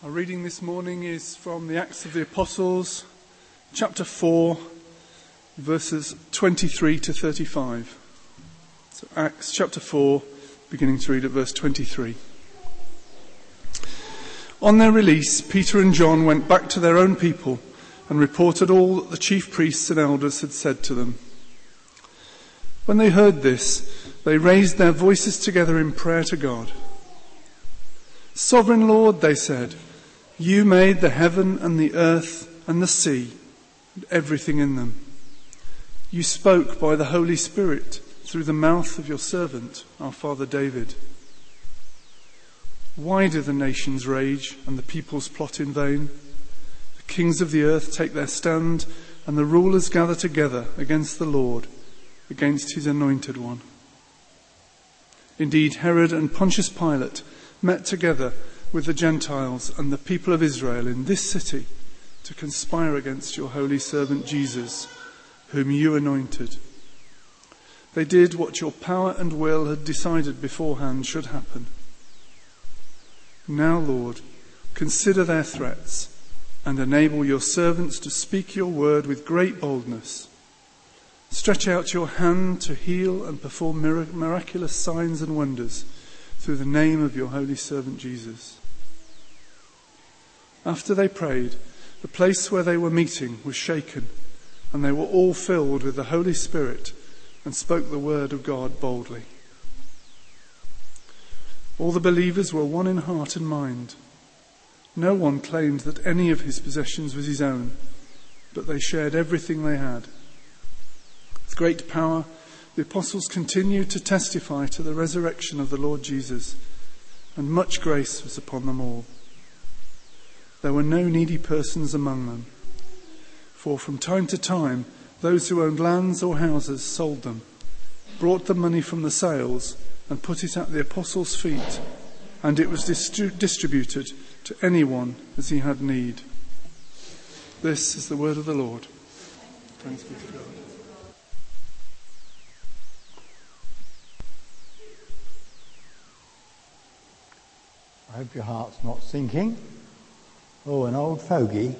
Our reading this morning is from the Acts of the Apostles, chapter 4, verses 23 to 35. So, Acts chapter 4, beginning to read at verse 23. On their release, Peter and John went back to their own people and reported all that the chief priests and elders had said to them. When they heard this, they raised their voices together in prayer to God. Sovereign Lord, they said, you made the heaven and the earth and the sea and everything in them. You spoke by the Holy Spirit through the mouth of your servant, our father David. Why do the nations rage and the peoples plot in vain? The kings of the earth take their stand and the rulers gather together against the Lord, against his anointed one. Indeed, Herod and Pontius Pilate met together with the Gentiles and the people of Israel in this city to conspire against your holy servant Jesus, whom you anointed. They did what your power and will had decided beforehand should happen. Now, Lord, consider their threats and enable your servants to speak your word with great boldness. Stretch out your hand to heal and perform miraculous signs and wonders through the name of your holy servant Jesus. After they prayed, the place where they were meeting was shaken, and they were all filled with the Holy Spirit and spoke the word of God boldly. All the believers were one in heart and mind. No one claimed that any of his possessions was his own, but they shared everything they had. With great power, the apostles continued to testify to the resurrection of the Lord Jesus, and much grace was upon them all. There were no needy persons among them. For from time to time, those who owned lands or houses sold them, brought the money from the sales, and put it at the apostles' feet, and it was distri- distributed to anyone as he had need. This is the word of the Lord. Thanks be to God. I hope your heart's not sinking. Oh, an old fogey.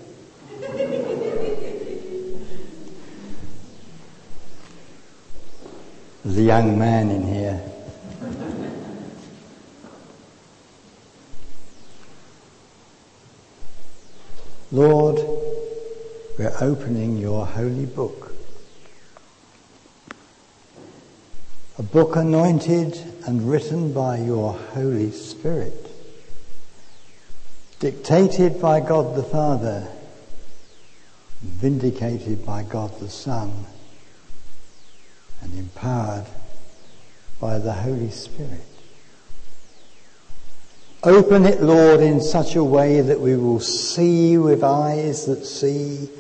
There's a young man in here. Lord, we're opening your holy book. A book anointed and written by your Holy Spirit dictated by God the Father, vindicated by God the Son, and empowered by the Holy Spirit. Open it, Lord, in such a way that we will see with eyes that see,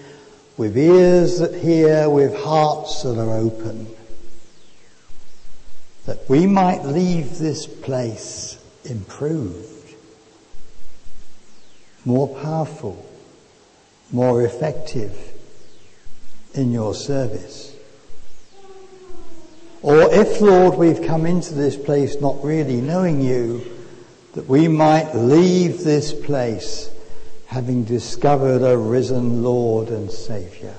with ears that hear, with hearts that are open. That we might leave this place improved more powerful, more effective in your service. Or if, Lord, we've come into this place not really knowing you, that we might leave this place having discovered a risen Lord and Saviour.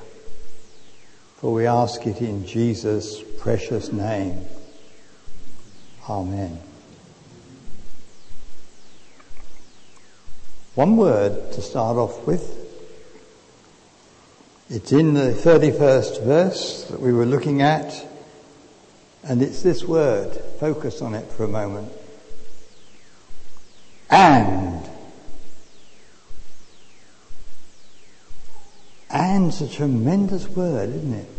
For we ask it in Jesus' precious name. Amen. One word to start off with. It's in the 31st verse that we were looking at, and it's this word. Focus on it for a moment. And. And's a tremendous word, isn't it?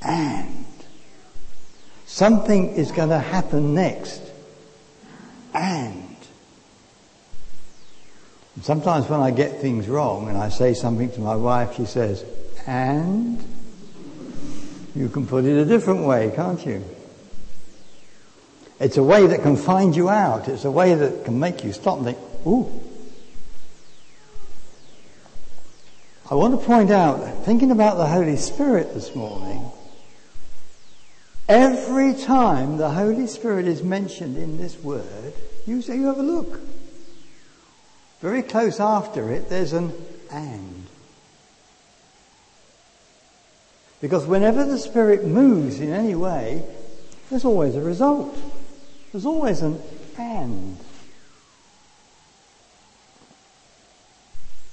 And. Something is going to happen next. And. Sometimes when I get things wrong and I say something to my wife, she says, and you can put it a different way, can't you? It's a way that can find you out. It's a way that can make you stop and think, ooh. I want to point out, thinking about the Holy Spirit this morning, every time the Holy Spirit is mentioned in this word, you say, you have a look. Very close after it, there's an and. Because whenever the Spirit moves in any way, there's always a result. There's always an and.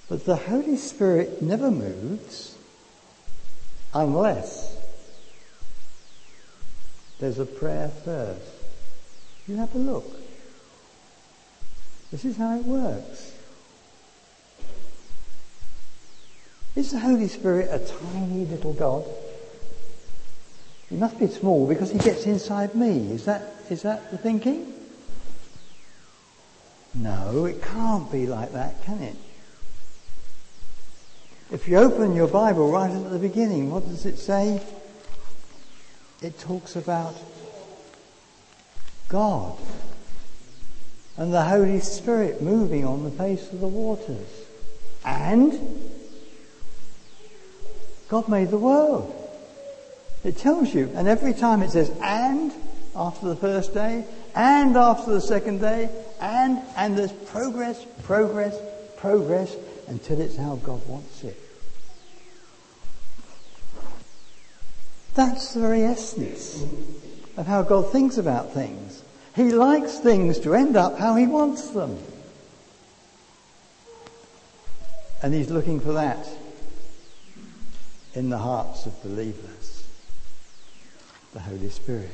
But the Holy Spirit never moves unless there's a prayer first. You have a look. This is how it works. Is the Holy Spirit a tiny little God? He must be small because he gets inside me. Is that, is that the thinking? No, it can't be like that, can it? If you open your Bible right at the beginning, what does it say? It talks about God and the Holy Spirit moving on the face of the waters. And God made the world. It tells you. And every time it says and after the first day, and after the second day, and, and there's progress, progress, progress, until it's how God wants it. That's the very essence of how God thinks about things. He likes things to end up how He wants them. And He's looking for that in the hearts of believers. The Holy Spirit.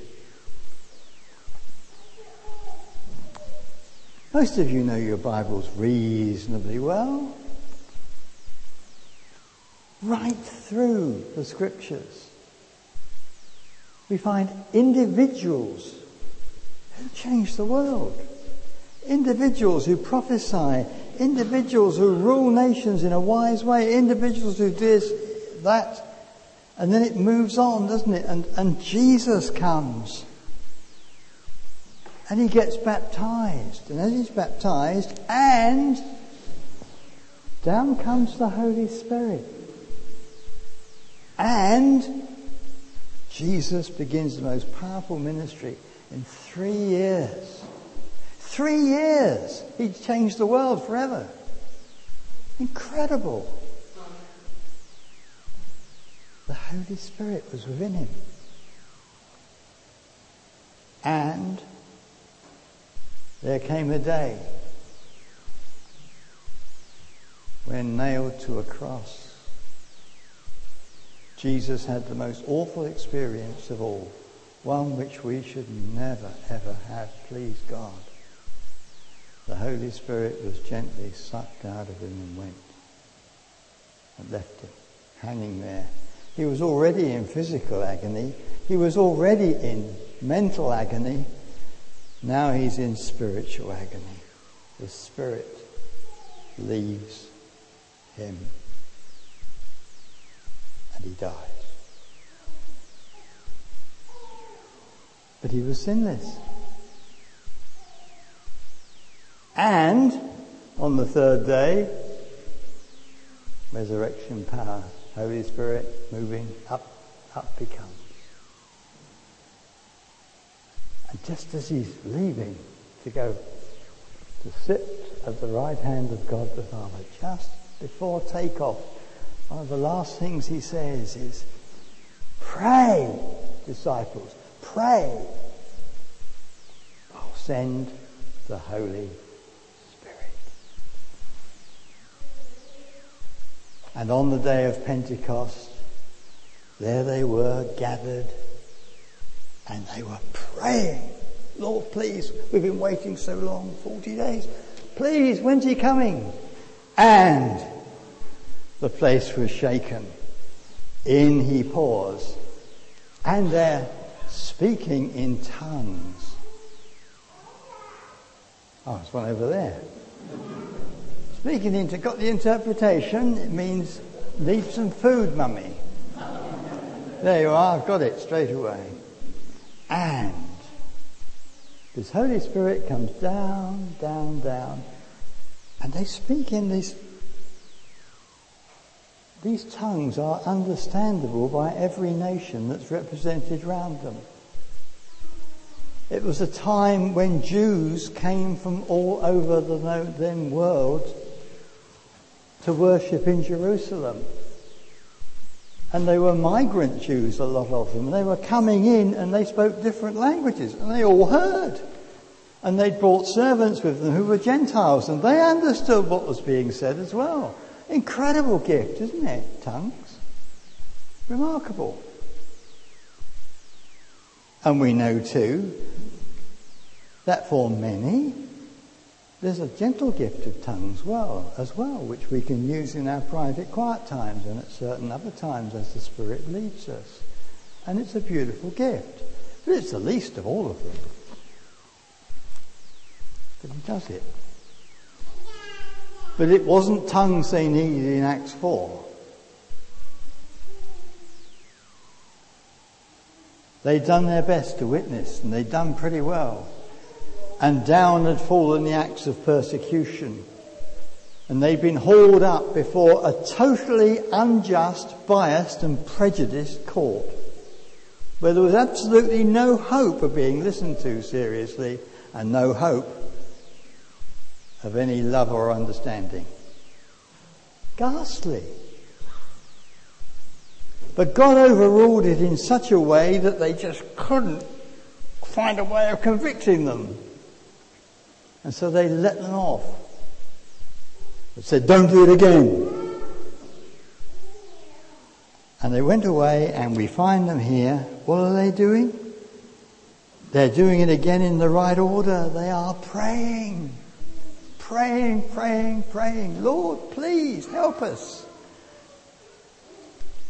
Most of you know your Bibles reasonably well. Right through the scriptures, we find individuals who change the world. Individuals who prophesy, individuals who rule nations in a wise way, individuals who do this, that, and then it moves on, doesn't it? And, and Jesus comes. And he gets baptized. And as he's baptized, and down comes the Holy Spirit. And Jesus begins the most powerful ministry in three years. Three years! He changed the world forever. Incredible. The Holy Spirit was within him. And there came a day when nailed to a cross, Jesus had the most awful experience of all, one which we should never ever have, please God. The Holy Spirit was gently sucked out of him and went and left him hanging there. He was already in physical agony. He was already in mental agony. Now he's in spiritual agony. The Spirit leaves him and he dies. But he was sinless. And on the third day, resurrection power, Holy Spirit moving up, up he comes. And just as he's leaving to go to sit at the right hand of God the Father, just before takeoff, one of the last things he says is, Pray, disciples, pray. I'll send the Holy And on the day of Pentecost, there they were gathered and they were praying. Lord, please, we've been waiting so long, 40 days. Please, when's he coming? And the place was shaken. In he pours. And they're speaking in tongues. Oh, there's one over there. Speaking into, got the interpretation. It means need some food, mummy. There you are. I've got it straight away. And this Holy Spirit comes down, down, down, and they speak in these these tongues are understandable by every nation that's represented round them. It was a time when Jews came from all over the then world to worship in Jerusalem. And they were migrant Jews, a lot of them. They were coming in and they spoke different languages and they all heard. And they'd brought servants with them who were Gentiles and they understood what was being said as well. Incredible gift, isn't it? Tongues. Remarkable. And we know too that for many there's a gentle gift of tongues well as well, which we can use in our private quiet times and at certain other times as the Spirit leads us. And it's a beautiful gift. But it's the least of all of them. But he does it. But it wasn't tongues they needed in Acts 4. They'd done their best to witness and they'd done pretty well and down had fallen the acts of persecution. And they'd been hauled up before a totally unjust, biased and prejudiced court where there was absolutely no hope of being listened to seriously and no hope of any love or understanding. Ghastly. But God overruled it in such a way that they just couldn't find a way of convicting them. And so they let them off. They said, don't do it again. And they went away and we find them here. What are they doing? They're doing it again in the right order. They are praying. Praying, praying, praying. Lord, please help us.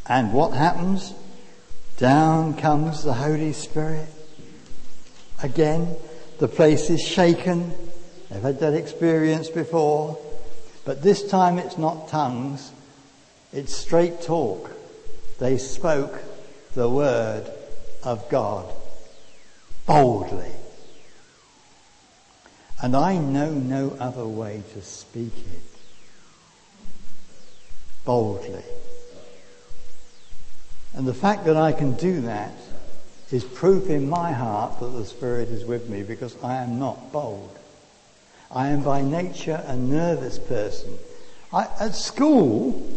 And what happens? Down comes the Holy Spirit. Again, the place is shaken. They've had that experience before. But this time it's not tongues, it's straight talk. They spoke the word of God boldly. And I know no other way to speak it. Boldly. And the fact that I can do that is proof in my heart that the Spirit is with me because I am not bold. I am by nature a nervous person. I, at school,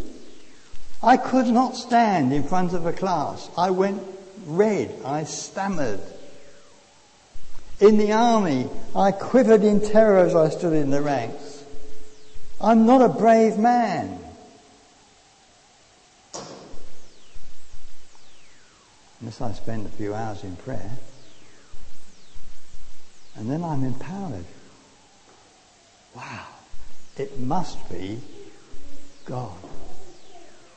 I could not stand in front of a class. I went red. I stammered. In the army, I quivered in terror as I stood in the ranks. I'm not a brave man. Unless I spend a few hours in prayer. And then I'm empowered. Wow, it must be God.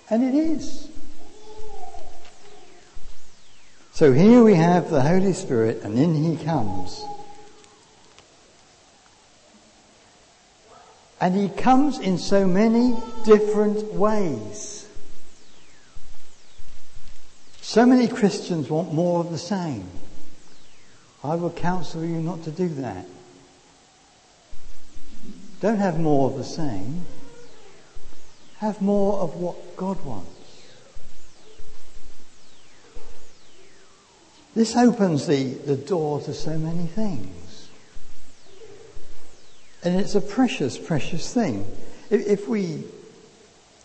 And it is. So here we have the Holy Spirit, and in He comes. And He comes in so many different ways. So many Christians want more of the same. I will counsel you not to do that. Don't have more of the same. Have more of what God wants. This opens the, the door to so many things. And it's a precious, precious thing. If, if we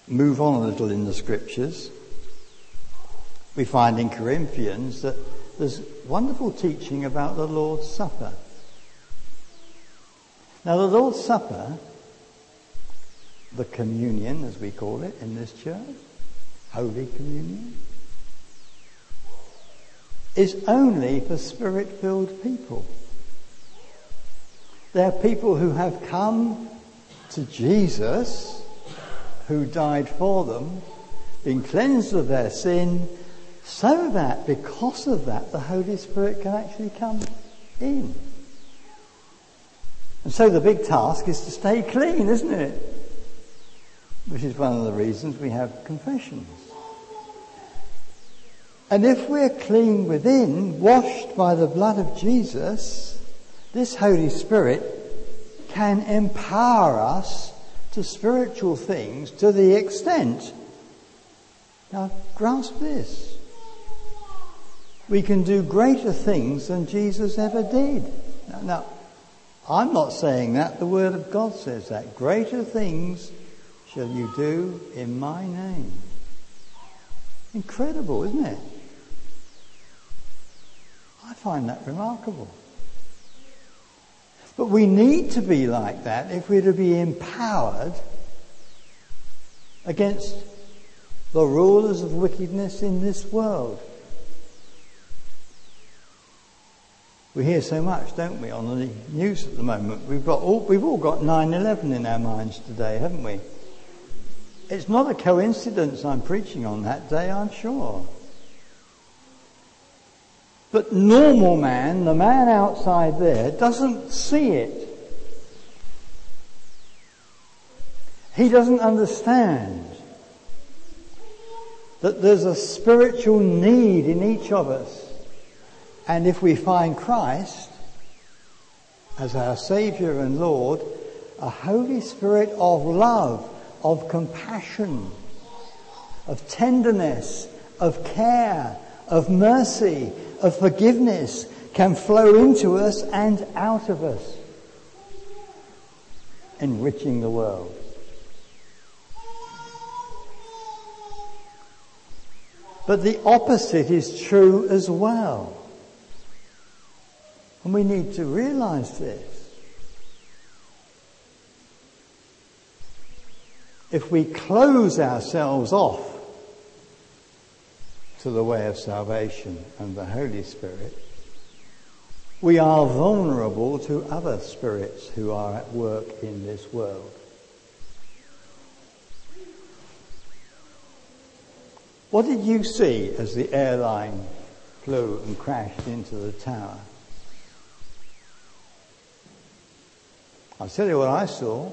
move on a little in the scriptures, we find in Corinthians that there's wonderful teaching about the Lord's Supper. Now, the Lord's Supper, the communion as we call it in this church, Holy Communion, is only for spirit filled people. They're people who have come to Jesus, who died for them, been cleansed of their sin, so that because of that the Holy Spirit can actually come in. And so the big task is to stay clean, isn't it? Which is one of the reasons we have confessions. And if we're clean within, washed by the blood of Jesus, this Holy Spirit can empower us to spiritual things to the extent. Now, grasp this. we can do greater things than Jesus ever did. Now, now, I'm not saying that. The Word of God says that. Greater things shall you do in my name. Incredible, isn't it? I find that remarkable. But we need to be like that if we're to be empowered against the rulers of wickedness in this world. We hear so much, don't we, on the news at the moment. We've, got all, we've all got 9 11 in our minds today, haven't we? It's not a coincidence I'm preaching on that day, I'm sure. But normal man, the man outside there, doesn't see it. He doesn't understand that there's a spiritual need in each of us. And if we find Christ as our Saviour and Lord, a Holy Spirit of love, of compassion, of tenderness, of care, of mercy, of forgiveness can flow into us and out of us, enriching the world. But the opposite is true as well. And we need to realize this. If we close ourselves off to the way of salvation and the Holy Spirit, we are vulnerable to other spirits who are at work in this world. What did you see as the airline flew and crashed into the tower? I'll tell you what I saw.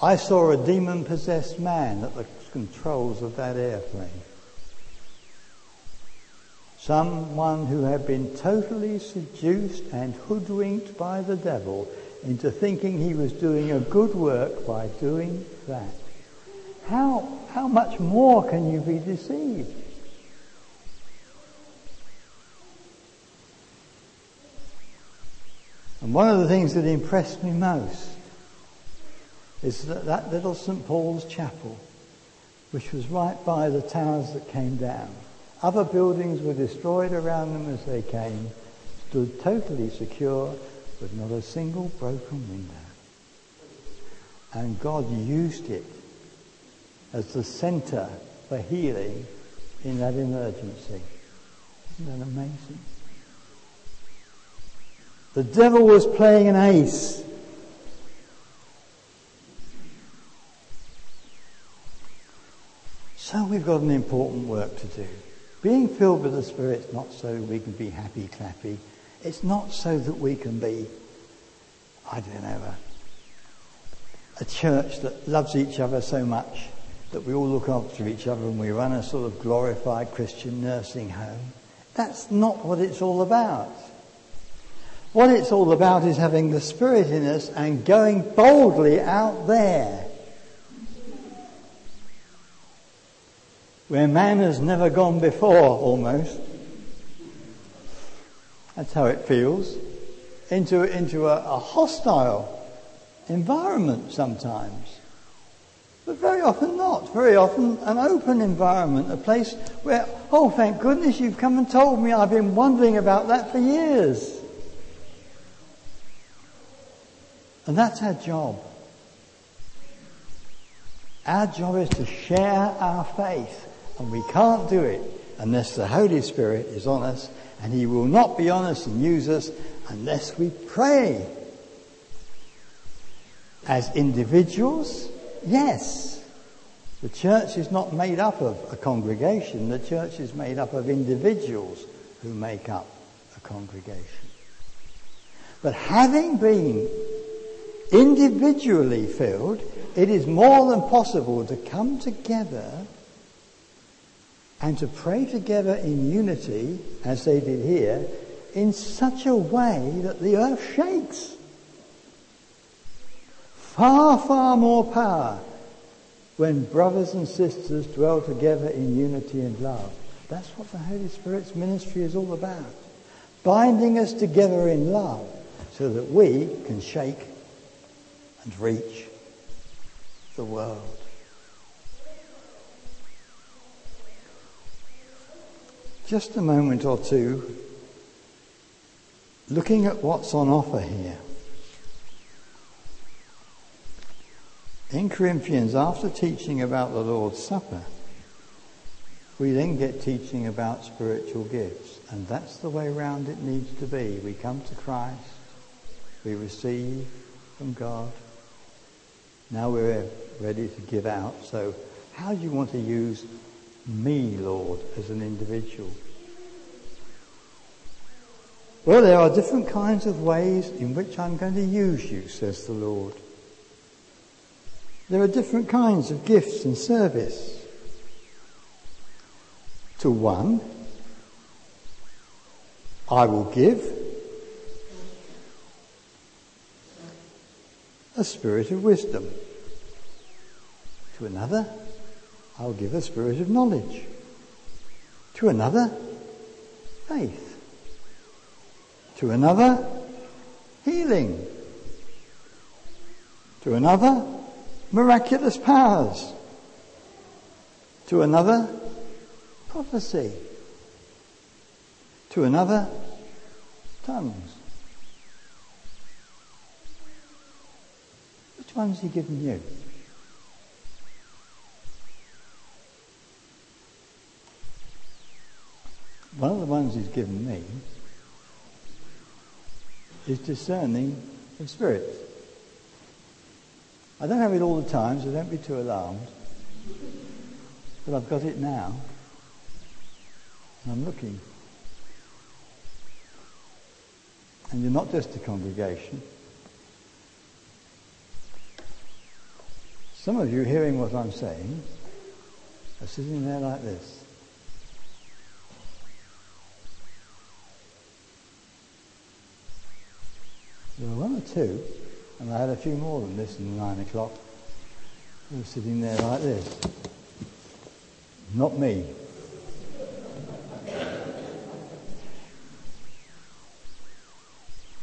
I saw a demon possessed man at the controls of that airplane. Someone who had been totally seduced and hoodwinked by the devil into thinking he was doing a good work by doing that. How, how much more can you be deceived? And one of the things that impressed me most is that, that little St. Paul's Chapel, which was right by the towers that came down. Other buildings were destroyed around them as they came, stood totally secure with not a single broken window. And God used it as the center for healing in that emergency. Isn't that amazing? The devil was playing an ace. So we've got an important work to do. Being filled with the Spirit is not so we can be happy clappy. It's not so that we can be, I don't know, a, a church that loves each other so much that we all look after each other and we run a sort of glorified Christian nursing home. That's not what it's all about. What it's all about is having the Spirit in us and going boldly out there where man has never gone before, almost. That's how it feels. Into, into a, a hostile environment sometimes. But very often not. Very often an open environment, a place where, oh, thank goodness you've come and told me. I've been wondering about that for years. And that's our job. Our job is to share our faith and we can't do it unless the Holy Spirit is on us, and He will not be on us and use us unless we pray. As individuals, yes. The church is not made up of a congregation, the church is made up of individuals who make up a congregation. But having been individually filled, it is more than possible to come together and to pray together in unity, as they did here, in such a way that the earth shakes. Far, far more power when brothers and sisters dwell together in unity and love That's what the Holy Spirit's ministry is all about. Binding us together in love so that we can shake and reach the world. Just a moment or two looking at what's on offer here. In Corinthians, after teaching about the Lord's Supper, we then get teaching about spiritual gifts. And that's the way round it needs to be. We come to Christ, we receive from God. Now we're ready to give out. So, how do you want to use me, Lord, as an individual? Well, there are different kinds of ways in which I'm going to use you, says the Lord. There are different kinds of gifts and service. To one, I will give a spirit of wisdom. To another, I'll give a spirit of knowledge. To another, faith. To another, healing. To another, miraculous powers. To another, prophecy. To another, tongues. One's he given you? One of the ones he's given me is discerning of spirits. I don't have it all the time, so don't be too alarmed. But I've got it now. And I'm looking. And you're not just a congregation. Some of you hearing what I'm saying are sitting there like this. There were one or two, and I had a few more than this in nine o'clock, who were sitting there like this. Not me.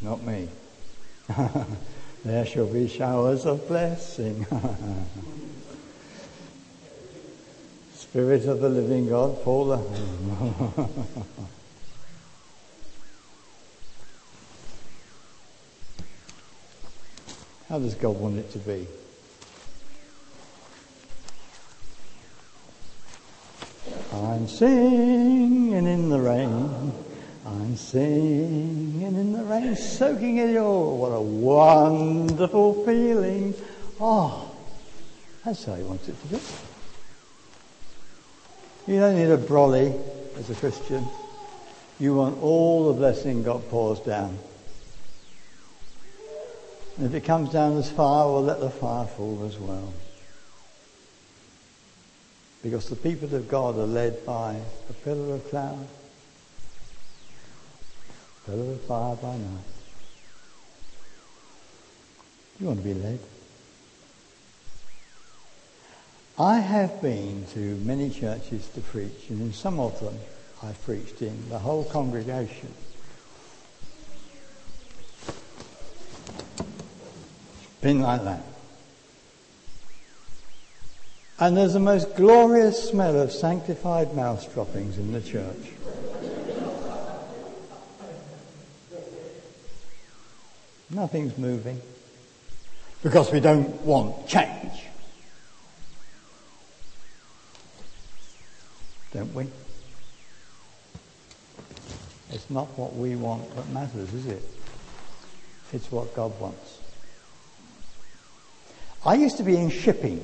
Not me. there shall be showers of blessing. Spirit of the living God, fall. How does God want it to be? I'm singing in the rain. I'm singing in the rain, soaking it all. What a wonderful feeling. Oh, that's how he wants it to be. You don't need a brolly as a Christian. You want all the blessing God pours down. And if it comes down as fire, we'll let the fire fall as well. Because the people of God are led by a pillar of cloud, fire by night. You want to be led? I have been to many churches to preach, and in some of them I've preached in the whole congregation. Been like that. And there's the most glorious smell of sanctified mouse droppings in the church. Nothing's moving. Because we don't want change. Don't we? It's not what we want that matters, is it? It's what God wants. I used to be in shipping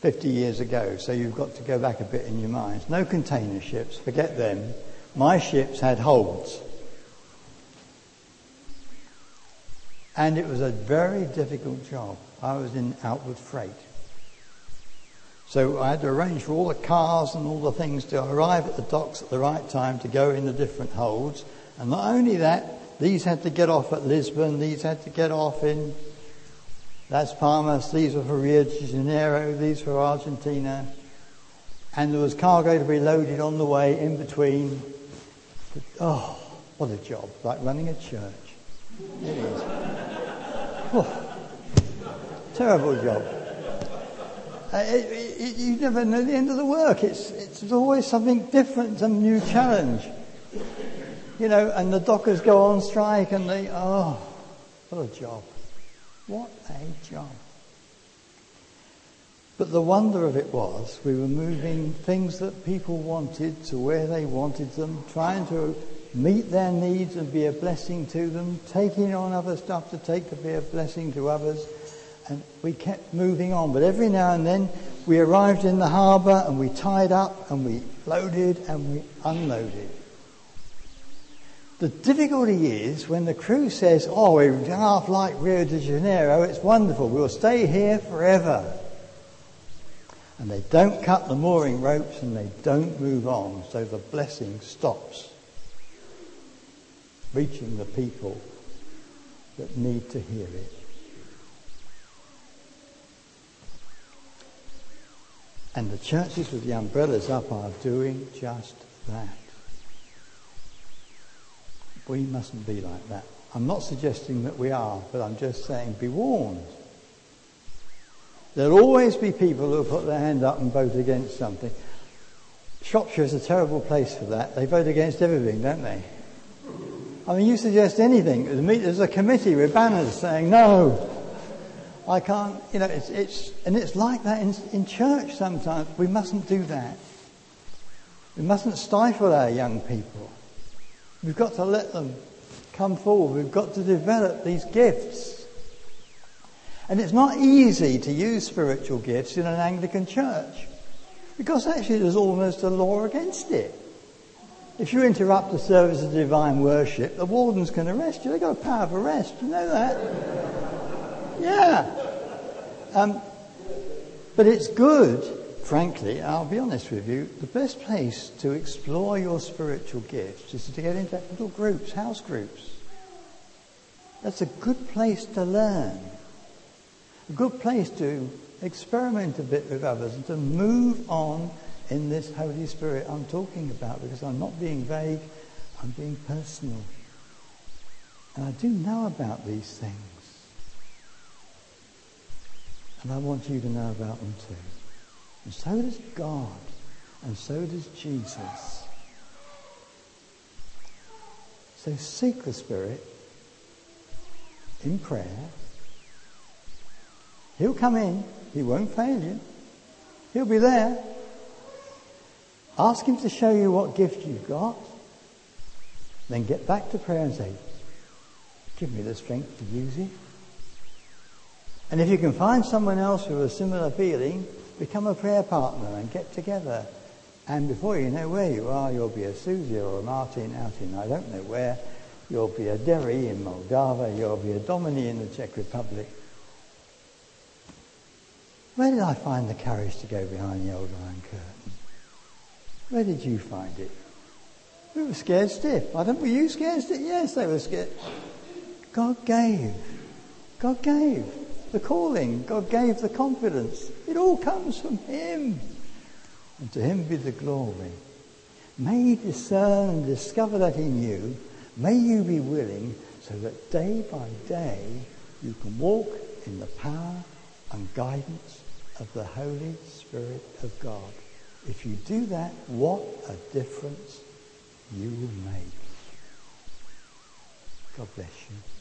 50 years ago, so you've got to go back a bit in your minds. No container ships, forget them. My ships had holds. And it was a very difficult job. I was in outward freight. So I had to arrange for all the cars and all the things to arrive at the docks at the right time to go in the different holds. And not only that, these had to get off at Lisbon. These had to get off in Las Palmas. These were for Rio de Janeiro. These for Argentina. And there was cargo to be loaded on the way in between. Oh, what a job, like running a church. It is. Oh, terrible job. Uh, it, it, you never know the end of the work. It's, it's always something different, some new challenge. You know, and the dockers go on strike and they, oh, what a job. What a job. But the wonder of it was we were moving things that people wanted to where they wanted them, trying to meet their needs and be a blessing to them, taking on other stuff to take to be a blessing to others. And we kept moving on. But every now and then we arrived in the harbour and we tied up and we loaded and we unloaded. The difficulty is when the crew says, oh, done off like Rio de Janeiro, it's wonderful, we'll stay here forever. And they don't cut the mooring ropes and they don't move on, so the blessing stops reaching the people that need to hear it. And the churches with the umbrellas up are doing just that. We mustn't be like that. I'm not suggesting that we are, but I'm just saying be warned. There'll always be people who put their hand up and vote against something. Shropshire is a terrible place for that. They vote against everything, don't they? I mean, you suggest anything. There's a committee with banners saying, no, I can't, you know, it's, it's and it's like that in, in church sometimes. We mustn't do that. We mustn't stifle our young people. We've got to let them come forward. We've got to develop these gifts. And it's not easy to use spiritual gifts in an Anglican church because actually there's almost a law against it. If you interrupt the service of divine worship, the wardens can arrest you. They've got a power of arrest. You know that? Yeah. Um, but it's good, frankly, I'll be honest with you, the best place to explore your spiritual gifts is to get into little groups, house groups. That's a good place to learn. A good place to experiment a bit with others and to move on in this Holy Spirit I'm talking about because I'm not being vague, I'm being personal. And I do know about these things. And I want you to know about them too. And so does God. And so does Jesus. So seek the Spirit in prayer. He'll come in. He won't fail you. He'll be there. Ask Him to show you what gift you've got. Then get back to prayer and say, Give me the strength to use it. And if you can find someone else with a similar feeling, become a prayer partner and get together. And before you know where you are, you'll be a Susie or a Martin out in I don't know where. You'll be a Derry in Moldova. You'll be a Domini in the Czech Republic. Where did I find the courage to go behind the old iron curtain? Where did you find it? We were scared stiff. I don't. Were you scared stiff? Yes, they were scared. God gave. God gave the calling. God gave the confidence. It all comes from Him. And to Him be the glory. May you discern and discover that in you. May you be willing so that day by day you can walk in the power and guidance of the Holy Spirit of God. If you do that, what a difference you will make. God bless you.